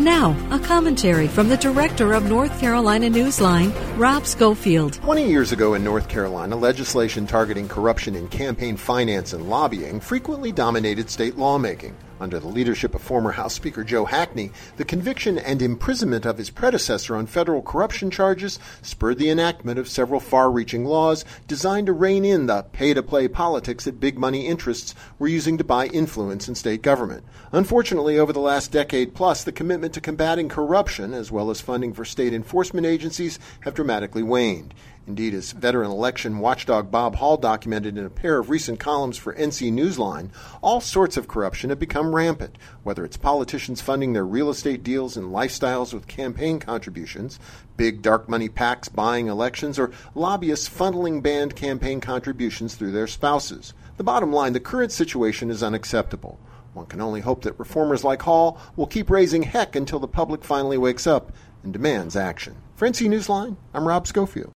ഇന്ന് now, a commentary from the director of North Carolina Newsline, Rob Schofield. 20 years ago in North Carolina, legislation targeting corruption in campaign finance and lobbying frequently dominated state lawmaking. Under the leadership of former House Speaker Joe Hackney, the conviction and imprisonment of his predecessor on federal corruption charges spurred the enactment of several far reaching laws designed to rein in the pay to play politics that big money interests were using to buy influence in state government. Unfortunately, over the last decade plus, the commitment to combating corruption, as well as funding for state enforcement agencies, have dramatically waned. Indeed, as veteran election watchdog Bob Hall documented in a pair of recent columns for NC Newsline, all sorts of corruption have become rampant, whether it's politicians funding their real estate deals and lifestyles with campaign contributions, big dark money PACs buying elections, or lobbyists funneling banned campaign contributions through their spouses. The bottom line the current situation is unacceptable. One can only hope that reformers like Hall will keep raising heck until the public finally wakes up and demands action. For NC Newsline, I'm Rob Schofield.